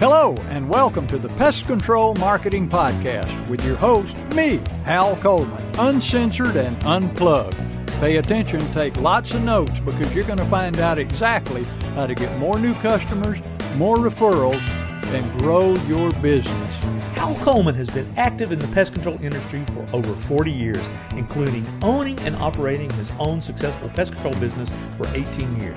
Hello, and welcome to the Pest Control Marketing Podcast with your host, me, Hal Coleman, uncensored and unplugged. Pay attention, take lots of notes because you're going to find out exactly how to get more new customers, more referrals, and grow your business. Hal Coleman has been active in the pest control industry for over 40 years, including owning and operating his own successful pest control business for 18 years.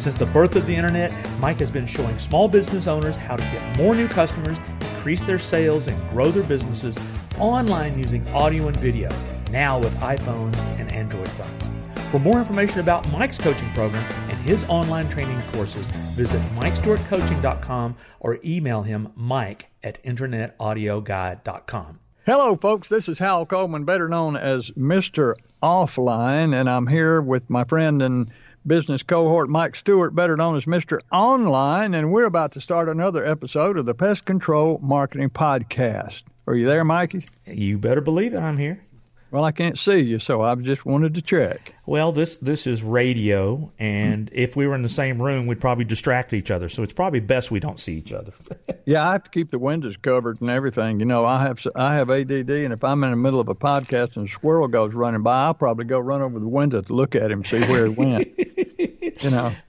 Since the birth of the Internet, Mike has been showing small business owners how to get more new customers, increase their sales, and grow their businesses online using audio and video, now with iPhones and Android phones. For more information about Mike's coaching program and his online training courses, visit MikeStewartCoaching.com or email him mike at InternetAudioGuy.com. Hello, folks. This is Hal Coleman, better known as Mr. Offline, and I'm here with my friend and business cohort Mike Stewart, better known as Mr. Online, and we're about to start another episode of the Pest Control Marketing Podcast. Are you there, Mikey? You better believe it, I'm here. Well, I can't see you, so I just wanted to check. Well, this this is radio, and mm-hmm. if we were in the same room, we'd probably distract each other. So it's probably best we don't see each other. yeah, I have to keep the windows covered and everything. You know, I have I have ADD, and if I'm in the middle of a podcast and a squirrel goes running by, I'll probably go run over the window to look at him, see where he went. you know.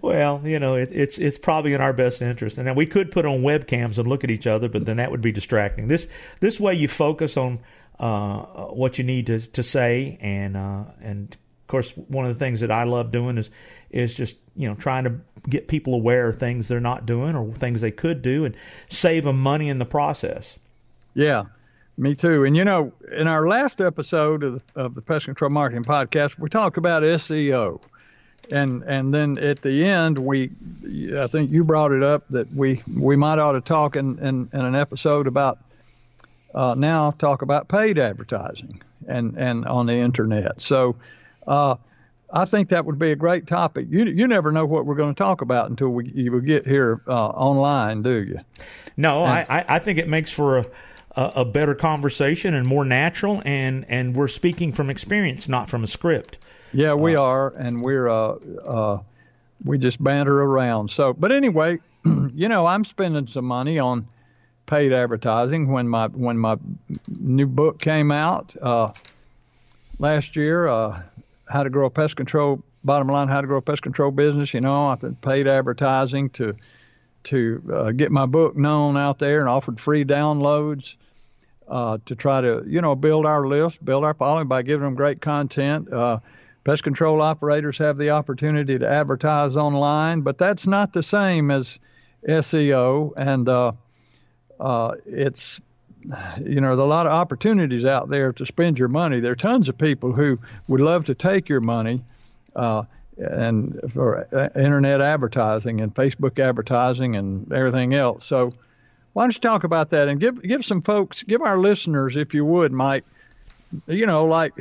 Well, you know, it, it's it's probably in our best interest, and we could put on webcams and look at each other, but then that would be distracting. This this way, you focus on uh, what you need to to say, and uh, and of course, one of the things that I love doing is is just you know trying to get people aware of things they're not doing or things they could do, and save them money in the process. Yeah, me too. And you know, in our last episode of the, of the Pest Control Marketing Podcast, we talked about SEO and and then at the end we I think you brought it up that we we might ought to talk in in, in an episode about uh, now talk about paid advertising and, and on the internet. So uh, I think that would be a great topic. You you never know what we're going to talk about until we you get here uh, online, do you? No, and, I I think it makes for a, a better conversation and more natural, and and we're speaking from experience, not from a script. Yeah, we uh, are, and we're uh, uh, we just banter around. So, but anyway, you know, I'm spending some money on paid advertising when my when my new book came out uh, last year. Uh, how to grow a pest control bottom line how to grow a pest control business. You know, I've been paid advertising to to uh, get my book known out there and offered free downloads uh, to try to you know build our list, build our following by giving them great content. Uh, pest control operators have the opportunity to advertise online, but that's not the same as SEO and uh, uh, it's you know, there's a lot of opportunities out there to spend your money. There are tons of people who would love to take your money uh, and for uh, internet advertising and Facebook advertising and everything else. So, why don't you talk about that and give give some folks, give our listeners, if you would, Mike, you know, like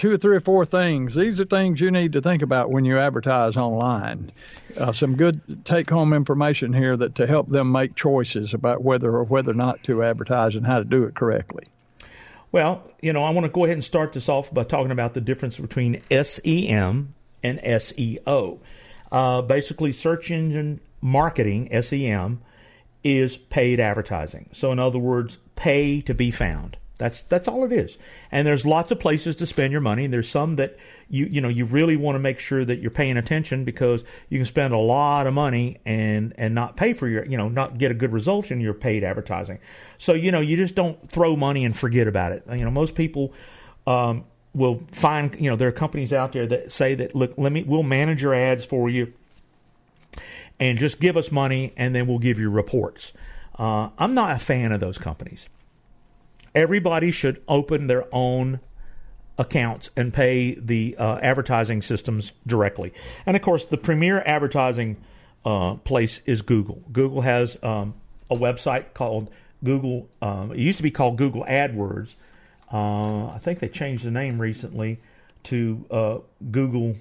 two or three or four things. These are things you need to think about when you advertise online. Uh, some good take-home information here that to help them make choices about whether or whether not to advertise and how to do it correctly. Well, you know, I want to go ahead and start this off by talking about the difference between SEM and SEO. Uh, basically, search engine marketing (SEM) is paid advertising. So, in other words, pay to be found. That's that's all it is. And there's lots of places to spend your money. And there's some that you you know you really want to make sure that you're paying attention because you can spend a lot of money and and not pay for your you know not get a good result in your paid advertising. So you know you just don't throw money and forget about it. You know most people. Um, will find you know there are companies out there that say that look let me we'll manage your ads for you and just give us money and then we'll give you reports. Uh, I'm not a fan of those companies everybody should open their own accounts and pay the uh, advertising systems directly. And of course, the premier advertising uh, place is Google. Google has um, a website called Google. Um, it used to be called Google AdWords. Uh, I think they changed the name recently to uh, Google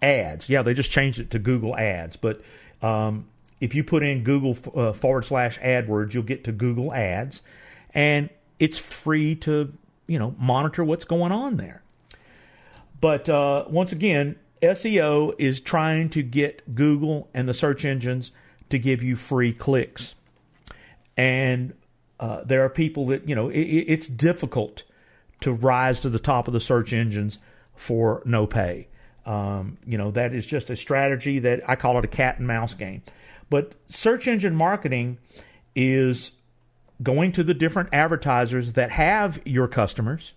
Ads. Yeah, they just changed it to Google Ads. But um, if you put in Google uh, forward slash AdWords, you'll get to Google Ads, and it's free to you know monitor what's going on there. But uh, once again, SEO is trying to get Google and the search engines to give you free clicks, and uh, there are people that you know it, it's difficult to rise to the top of the search engines for no pay. Um, you know that is just a strategy that I call it a cat and mouse game. But search engine marketing is going to the different advertisers that have your customers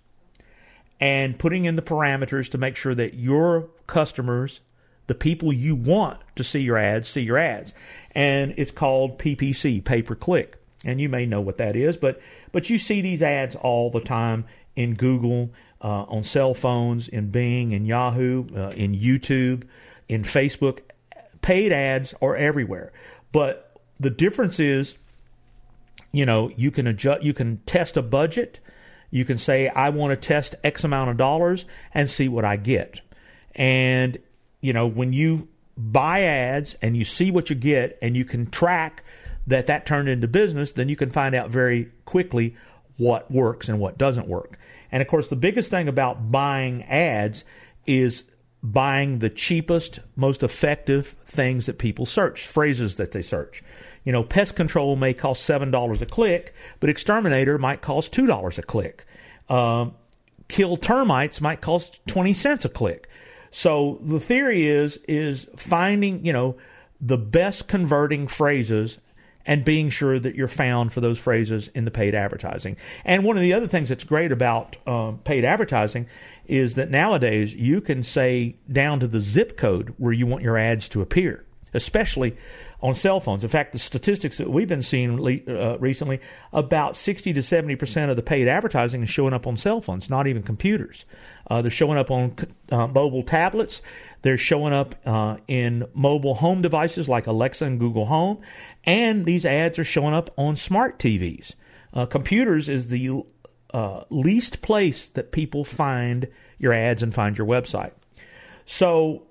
and putting in the parameters to make sure that your customers, the people you want to see your ads, see your ads. And it's called PPC, pay per click. And you may know what that is, but but you see these ads all the time in Google, uh, on cell phones, in Bing, in Yahoo, uh, in YouTube, in Facebook. Paid ads are everywhere. But the difference is you know, you can adjust, you can test a budget. You can say, I want to test X amount of dollars and see what I get. And, you know, when you buy ads and you see what you get and you can track that that turned into business, then you can find out very quickly what works and what doesn't work. And of course, the biggest thing about buying ads is buying the cheapest, most effective things that people search, phrases that they search. You know, pest control may cost $7 a click, but exterminator might cost $2 a click. Um, kill termites might cost 20 cents a click. So the theory is is finding, you know, the best converting phrases and being sure that you're found for those phrases in the paid advertising. And one of the other things that's great about um, paid advertising is that nowadays you can say down to the zip code where you want your ads to appear, especially on cell phones. In fact, the statistics that we've been seeing uh, recently, about 60 to 70 percent of the paid advertising is showing up on cell phones, not even computers. Uh, they're showing up on uh, mobile tablets. They're showing up uh, in mobile home devices like Alexa and Google Home, and these ads are showing up on smart TVs. Uh, computers is the uh, least place that people find your ads and find your website. So,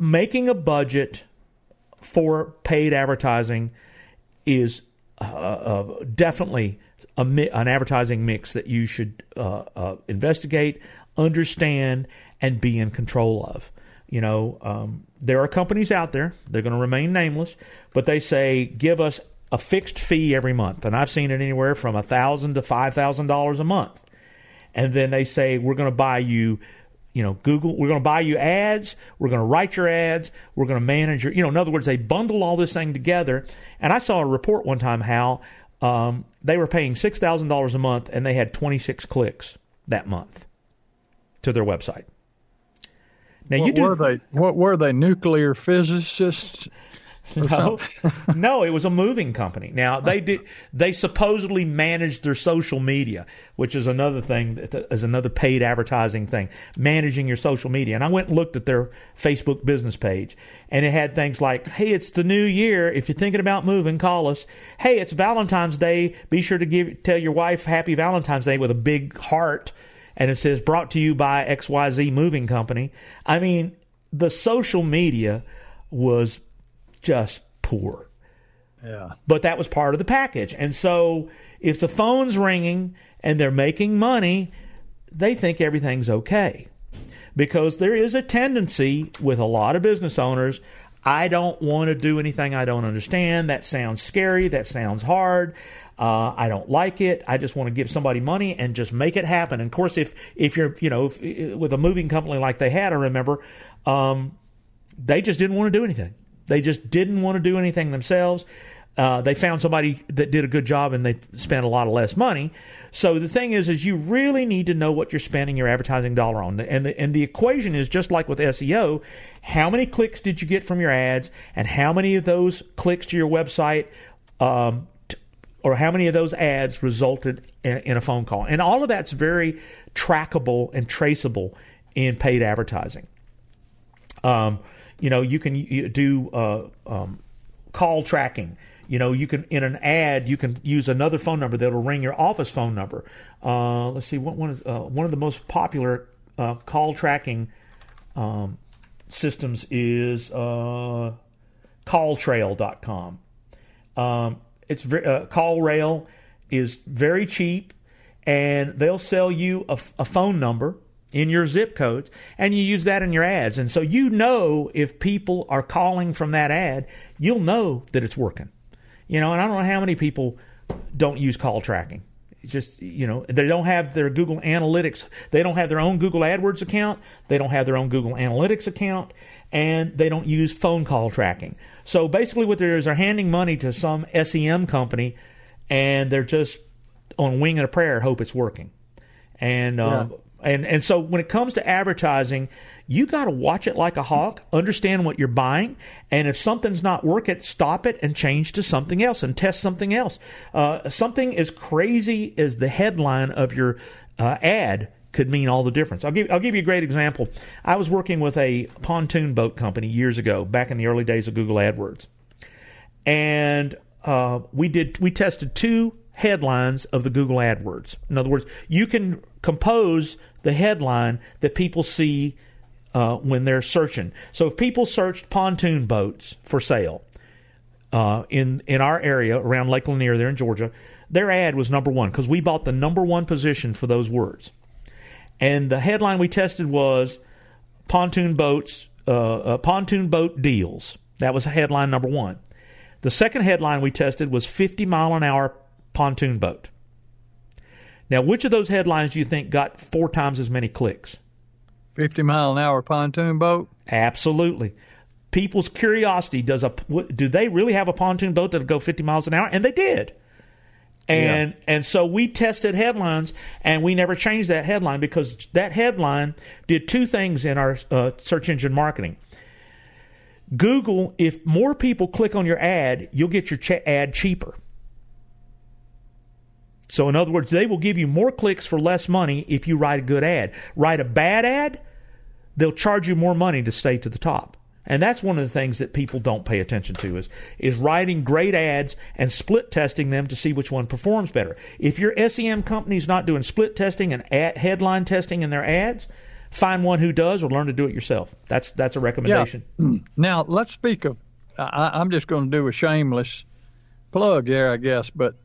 making a budget for paid advertising is uh, uh, definitely a, an advertising mix that you should uh, uh, investigate, understand, and be in control of. You know, um, there are companies out there, they're going to remain nameless, but they say, give us a fixed fee every month. And I've seen it anywhere from a thousand to five thousand dollars a month. And then they say, we're going to buy you you know, Google, we're going to buy you ads, we're going to write your ads, we're going to manage your, you know, in other words, they bundle all this thing together. And I saw a report one time how um, they were paying $6,000 a month and they had 26 clicks that month to their website. Now what you do, were they? What were they? Nuclear physicists? No, no, it was a moving company. Now they did. They supposedly managed their social media, which is another thing. Is another paid advertising thing. Managing your social media. And I went and looked at their Facebook business page, and it had things like, "Hey, it's the new year. If you're thinking about moving, call us. Hey, it's Valentine's Day. Be sure to give tell your wife Happy Valentine's Day with a big heart." And it says, "Brought to you by XYZ Moving Company." I mean, the social media was just poor. Yeah. But that was part of the package. And so if the phone's ringing and they're making money, they think everything's okay. Because there is a tendency with a lot of business owners I don't want to do anything I don't understand. That sounds scary. That sounds hard. Uh, I don't like it. I just want to give somebody money and just make it happen. And of course, if if you're you know if, with a moving company like they had, I remember, um, they just didn't want to do anything. They just didn't want to do anything themselves. Uh, they found somebody that did a good job and they spent a lot of less money. So the thing is, is you really need to know what you're spending your advertising dollar on. And the, and the equation is just like with SEO. How many clicks did you get from your ads and how many of those clicks to your website, um, or how many of those ads resulted in, in a phone call. And all of that's very trackable and traceable in paid advertising. Um, you know, you can do uh, um, call tracking. You know, you can in an ad you can use another phone number that'll ring your office phone number. Uh, let's see, what one is uh, one of the most popular uh, call tracking um, systems is uh, CallRail.com. Um, it's uh, CallRail is very cheap, and they'll sell you a, a phone number in your zip codes and you use that in your ads. And so you know if people are calling from that ad, you'll know that it's working. You know, and I don't know how many people don't use call tracking. It's just, you know, they don't have their Google Analytics. They don't have their own Google AdWords account. They don't have their own Google Analytics account and they don't use phone call tracking. So basically, what they're is they're handing money to some SEM company, and they're just on wing and a prayer, hope it's working. And um, yeah. And and so when it comes to advertising, you got to watch it like a hawk, understand what you're buying, and if something's not working, stop it and change to something else and test something else. Uh, something as crazy as the headline of your uh, ad could mean all the difference. I'll give I'll give you a great example. I was working with a pontoon boat company years ago, back in the early days of Google AdWords, and uh, we did we tested two headlines of the Google AdWords. In other words, you can compose the headline that people see uh, when they're searching. So if people searched pontoon boats for sale uh, in in our area around Lake Lanier, there in Georgia, their ad was number one because we bought the number one position for those words. And the headline we tested was pontoon boats, uh, uh, pontoon boat deals. That was headline number one. The second headline we tested was 50 mile an hour pontoon boat. Now, which of those headlines do you think got four times as many clicks? 50 mile an hour pontoon boat? Absolutely. People's curiosity does a do they really have a pontoon boat that'll go 50 miles an hour? And they did. And yeah. and so we tested headlines, and we never changed that headline because that headline did two things in our uh, search engine marketing. Google, if more people click on your ad, you'll get your ch- ad cheaper. So, in other words, they will give you more clicks for less money if you write a good ad. Write a bad ad, they'll charge you more money to stay to the top. And that's one of the things that people don't pay attention to is is writing great ads and split testing them to see which one performs better. If your SEM company is not doing split testing and ad, headline testing in their ads, find one who does or learn to do it yourself. That's that's a recommendation. Yeah. Hmm. Now let's speak of. I, I'm just going to do a shameless plug here, I guess, but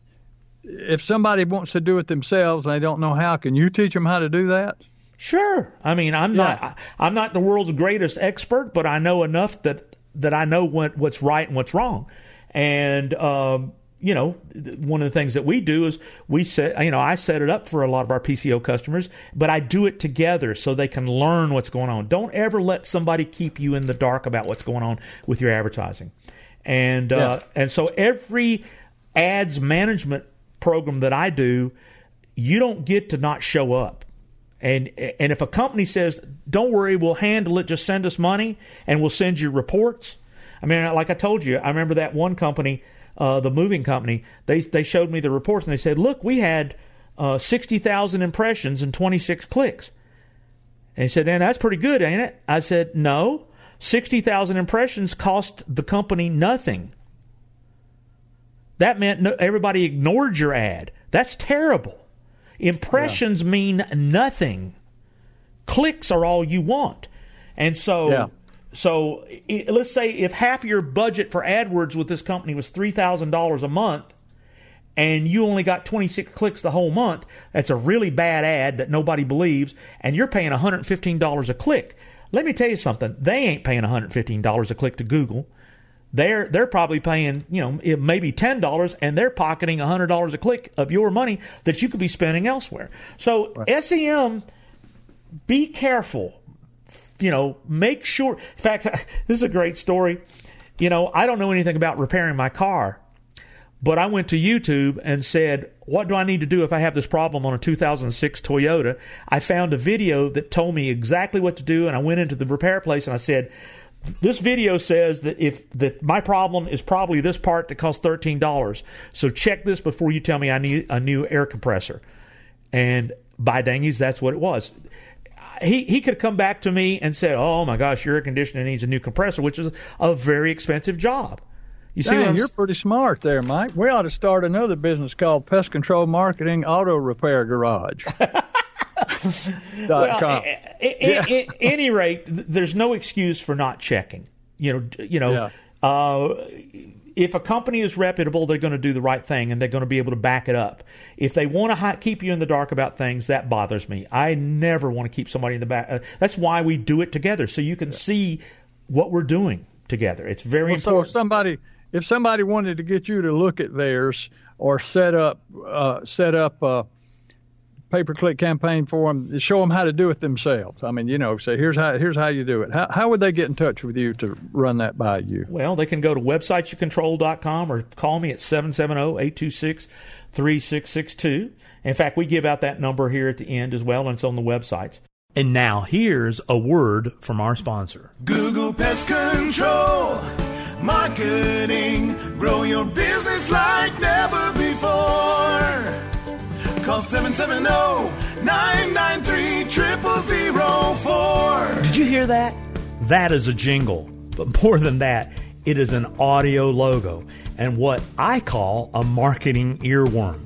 if somebody wants to do it themselves and they don't know how, can you teach them how to do that? Sure. I mean, I'm yeah. not I'm not the world's greatest expert, but I know enough that that I know what what's right and what's wrong. And um, you know, one of the things that we do is we set, you know, I set it up for a lot of our PCO customers, but I do it together so they can learn what's going on. Don't ever let somebody keep you in the dark about what's going on with your advertising. And uh, yeah. and so every ads management program that I do, you don't get to not show up. And and if a company says, "Don't worry, we'll handle it. Just send us money, and we'll send you reports." I mean, like I told you, I remember that one company, uh, the moving company. They they showed me the reports, and they said, "Look, we had uh, sixty thousand impressions and twenty six clicks." And he said, "And that's pretty good, ain't it?" I said, "No, sixty thousand impressions cost the company nothing. That meant no, everybody ignored your ad. That's terrible." Impressions yeah. mean nothing. Clicks are all you want. And so yeah. so it, let's say if half your budget for AdWords with this company was $3,000 a month and you only got 26 clicks the whole month, that's a really bad ad that nobody believes and you're paying $115 a click. Let me tell you something. They ain't paying $115 a click to Google they're they're probably paying you know maybe ten dollars and they're pocketing hundred dollars a click of your money that you could be spending elsewhere. So right. SEM, be careful. You know, make sure. In fact, this is a great story. You know, I don't know anything about repairing my car, but I went to YouTube and said, "What do I need to do if I have this problem on a 2006 Toyota?" I found a video that told me exactly what to do, and I went into the repair place and I said this video says that if that my problem is probably this part that costs thirteen dollars. So check this before you tell me I need a new air compressor. And by dangies, that's what it was. He he could come back to me and say, "Oh my gosh, your air conditioner needs a new compressor," which is a very expensive job. You see, Dang, you're pretty smart there, Mike. We ought to start another business called Pest Control Marketing Auto Repair Garage. well, at, yeah. any rate, there's no excuse for not checking. You know, you know, yeah. uh, if a company is reputable, they're going to do the right thing and they're going to be able to back it up. If they want to keep you in the dark about things, that bothers me. I never want to keep somebody in the back. Uh, that's why we do it together, so you can yeah. see what we're doing together. It's very well, important. So if somebody if somebody wanted to get you to look at theirs or set up uh, set up a pay per click campaign for them, show them how to do it themselves. I mean, you know, say here's how here's how you do it. How how would they get in touch with you to run that by you? Well, they can go to websiteyoucontrol.com or call me at 770-826-3662. In fact, we give out that number here at the end as well, and it's on the website. And now here's a word from our sponsor. Google Pest Control marketing. Grow your business like never before. Call 770-993-0004. Did you hear that? That is a jingle. But more than that, it is an audio logo and what I call a marketing earworm.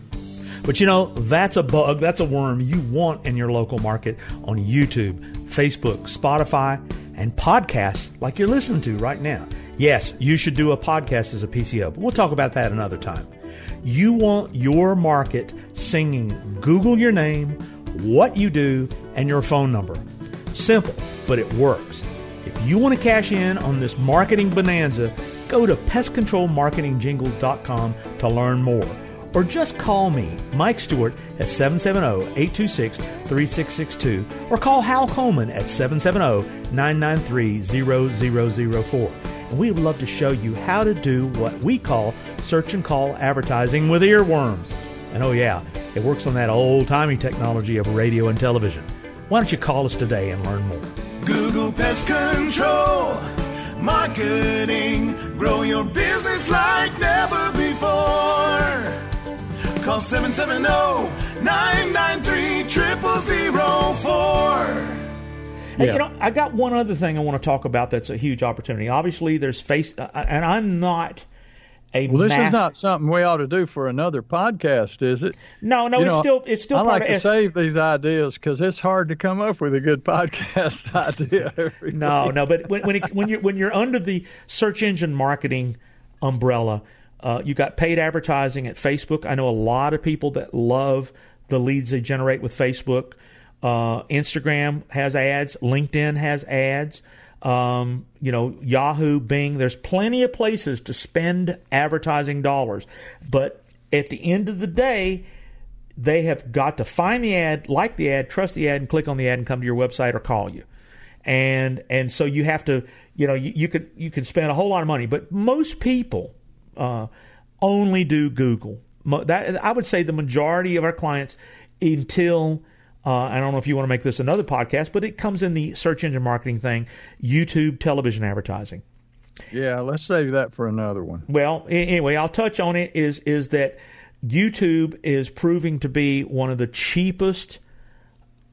But you know, that's a bug, that's a worm you want in your local market on YouTube, Facebook, Spotify, and podcasts like you're listening to right now. Yes, you should do a podcast as a PCO, but we'll talk about that another time. You want your market singing Google your name, what you do, and your phone number. Simple, but it works. If you want to cash in on this marketing bonanza, go to pestcontrolmarketingjingles.com to learn more. Or just call me, Mike Stewart, at 770-826-3662 or call Hal Coleman at 770-993-0004 and we would love to show you how to do what we call search and call advertising with earworms. And oh, yeah, it works on that old timey technology of radio and television. Why don't you call us today and learn more? Google Pest Control Marketing. Grow your business like never before. Call 770 993 0004. Hey, yeah. you know, I got one other thing I want to talk about that's a huge opportunity. Obviously, there's face, uh and I'm not a. Well, this math- is not something we ought to do for another podcast, is it? No, no, you it's know, still it's still. I like to save these ideas because it's hard to come up with a good podcast idea. no, no, but when when, it, when you're when you're under the search engine marketing umbrella, uh, you got paid advertising at Facebook. I know a lot of people that love the leads they generate with Facebook. Uh, Instagram has ads. LinkedIn has ads. Um, you know, Yahoo, Bing. There's plenty of places to spend advertising dollars, but at the end of the day, they have got to find the ad, like the ad, trust the ad, and click on the ad and come to your website or call you. And and so you have to, you know, you, you could you can spend a whole lot of money, but most people uh, only do Google. That I would say the majority of our clients until uh, I don't know if you want to make this another podcast, but it comes in the search engine marketing thing, YouTube television advertising. Yeah, let's save that for another one. Well, anyway, I'll touch on it. Is is that YouTube is proving to be one of the cheapest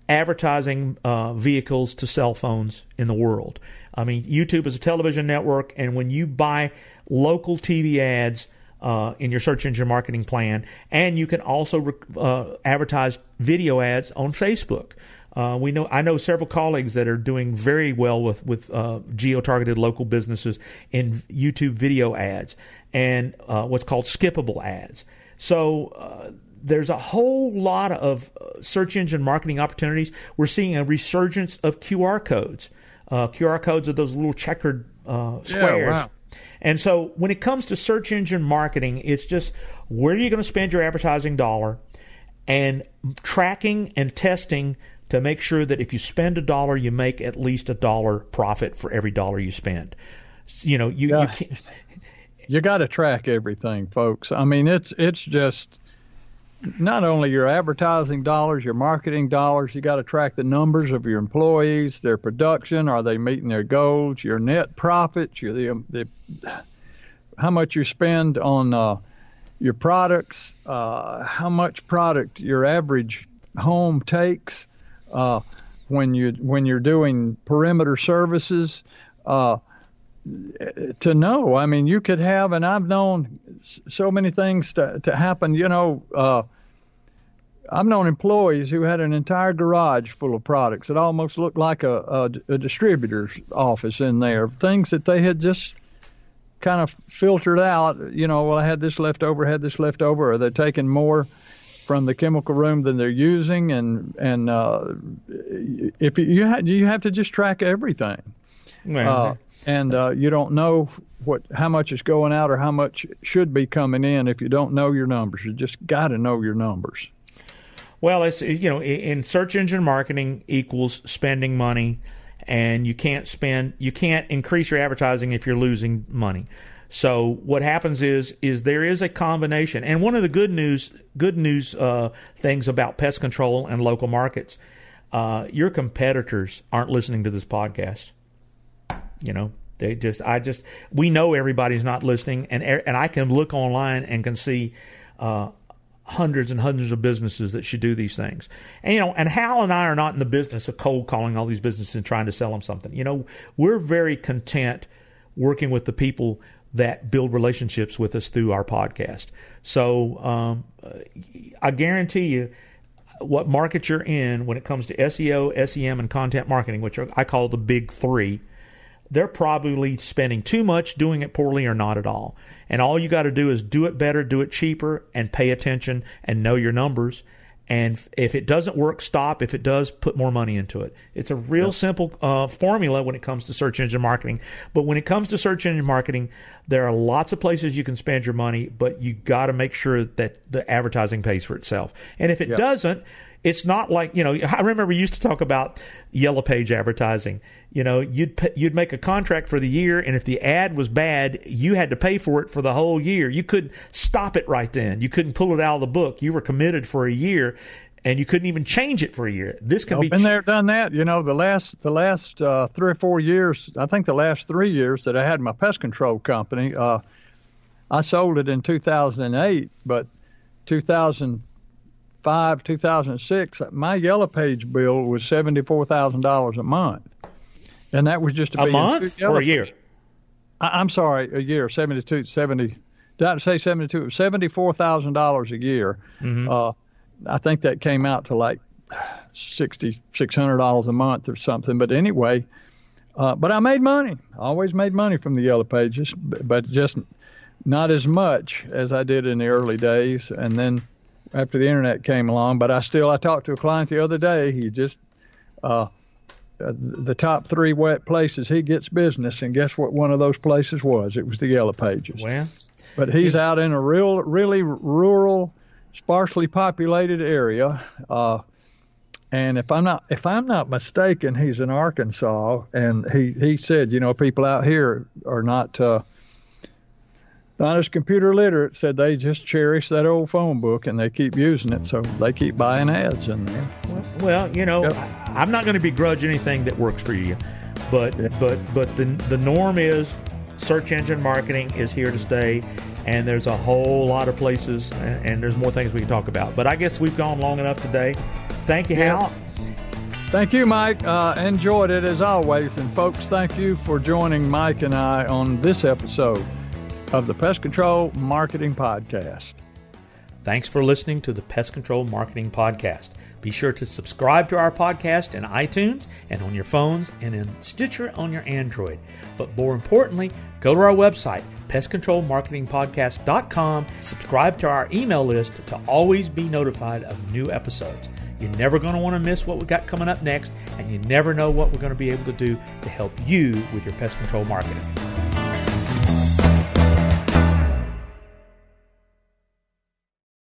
advertising uh, vehicles to cell phones in the world. I mean, YouTube is a television network, and when you buy local TV ads, uh, in your search engine marketing plan, and you can also uh, advertise video ads on Facebook. Uh, we know I know several colleagues that are doing very well with with uh, geo targeted local businesses in YouTube video ads and uh, what's called skippable ads. So uh, there's a whole lot of search engine marketing opportunities. We're seeing a resurgence of QR codes. QR codes are those little checkered squares. Yeah, wow and so when it comes to search engine marketing, it's just where are you going to spend your advertising dollar and tracking and testing to make sure that if you spend a dollar, you make at least a dollar profit for every dollar you spend. You know, you, yeah. you can't. You got to track everything, folks. I mean, it's it's just not only your advertising dollars, your marketing dollars, you got to track the numbers of your employees, their production, are they meeting their goals, your net profits, your the, the how much you spend on uh, your products, uh, how much product your average home takes uh, when you when you're doing perimeter services. Uh, to know, I mean, you could have, and I've known so many things to, to happen. You know, uh, I've known employees who had an entire garage full of products. It almost looked like a, a, a distributor's office in there. Things that they had just kind of filtered out. You know, well, I had this left over, had this left over, Are they're taking more from the chemical room than they're using, and and uh, if you you, ha- you have to just track everything. Uh, and uh, you don't know what how much is going out or how much should be coming in if you don't know your numbers. You just got to know your numbers. Well, it's you know, in search engine marketing equals spending money, and you can't spend, you can't increase your advertising if you're losing money. So what happens is is there is a combination, and one of the good news good news uh, things about pest control and local markets, uh, your competitors aren't listening to this podcast. You know, they just I just we know everybody's not listening, and and I can look online and can see. Uh, hundreds and hundreds of businesses that should do these things. And you know, and Hal and I are not in the business of cold calling all these businesses and trying to sell them something. You know, we're very content working with the people that build relationships with us through our podcast. So um, I guarantee you, what market you're in when it comes to SEO, SEM, and content marketing, which I call the big three, they're probably spending too much, doing it poorly, or not at all. And all you got to do is do it better, do it cheaper, and pay attention and know your numbers. And if it doesn't work, stop. If it does, put more money into it. It's a real simple uh, formula when it comes to search engine marketing. But when it comes to search engine marketing, there are lots of places you can spend your money, but you got to make sure that the advertising pays for itself. And if it doesn't, it's not like you know. I remember we used to talk about yellow page advertising. You know, you'd you'd make a contract for the year, and if the ad was bad, you had to pay for it for the whole year. You couldn't stop it right then. You couldn't pull it out of the book. You were committed for a year, and you couldn't even change it for a year. This can I've be been there, done that. You know, the last the last uh, three or four years, I think the last three years that I had my pest control company, uh, I sold it in 2008, but 2005, 2006, my yellow page bill was seventy four thousand dollars a month, and that was just to a be month or a year. I, I'm sorry, a year, 72, 70. Did I say 72? It was $74,000 a year. Mm-hmm. Uh, I think that came out to like sixty six hundred dollars a month or something. But anyway, uh, but I made money. I always made money from the yellow pages, but, but just not as much as I did in the early days. And then after the internet came along, but I still I talked to a client the other day. He just uh, uh, the top three wet places he gets business, and guess what? One of those places was. It was the yellow pages. Well, But he's out in a real, really rural, sparsely populated area. Uh, and if I'm not, if I'm not mistaken, he's in Arkansas, and he he said, you know, people out here are not uh, not as computer literate. Said they just cherish that old phone book and they keep using it, so they keep buying ads in there. Well, you know, Yep. I'm not going to begrudge anything that works for you, but but but the the norm is search engine marketing is here to stay, and there's a whole lot of places, and, and there's more things we can talk about. But I guess we've gone long enough today. Thank you, Yeah. Hal. Thank you, Mike. Uh, enjoyed it as always. And folks, thank you for joining Mike and I on this episode of the Pest Control Marketing Podcast. Thanks for listening to the Pest Control Marketing Podcast. Be sure to subscribe to our podcast in iTunes and on your phones and in Stitcher on your Android. But more importantly, go to our website, pestcontrolmarketingpodcast.com. Subscribe to our email list to always be notified of new episodes. You're never going to want to miss what we got coming up next, and you never know what we're going to be able to do to help you with your pest control marketing.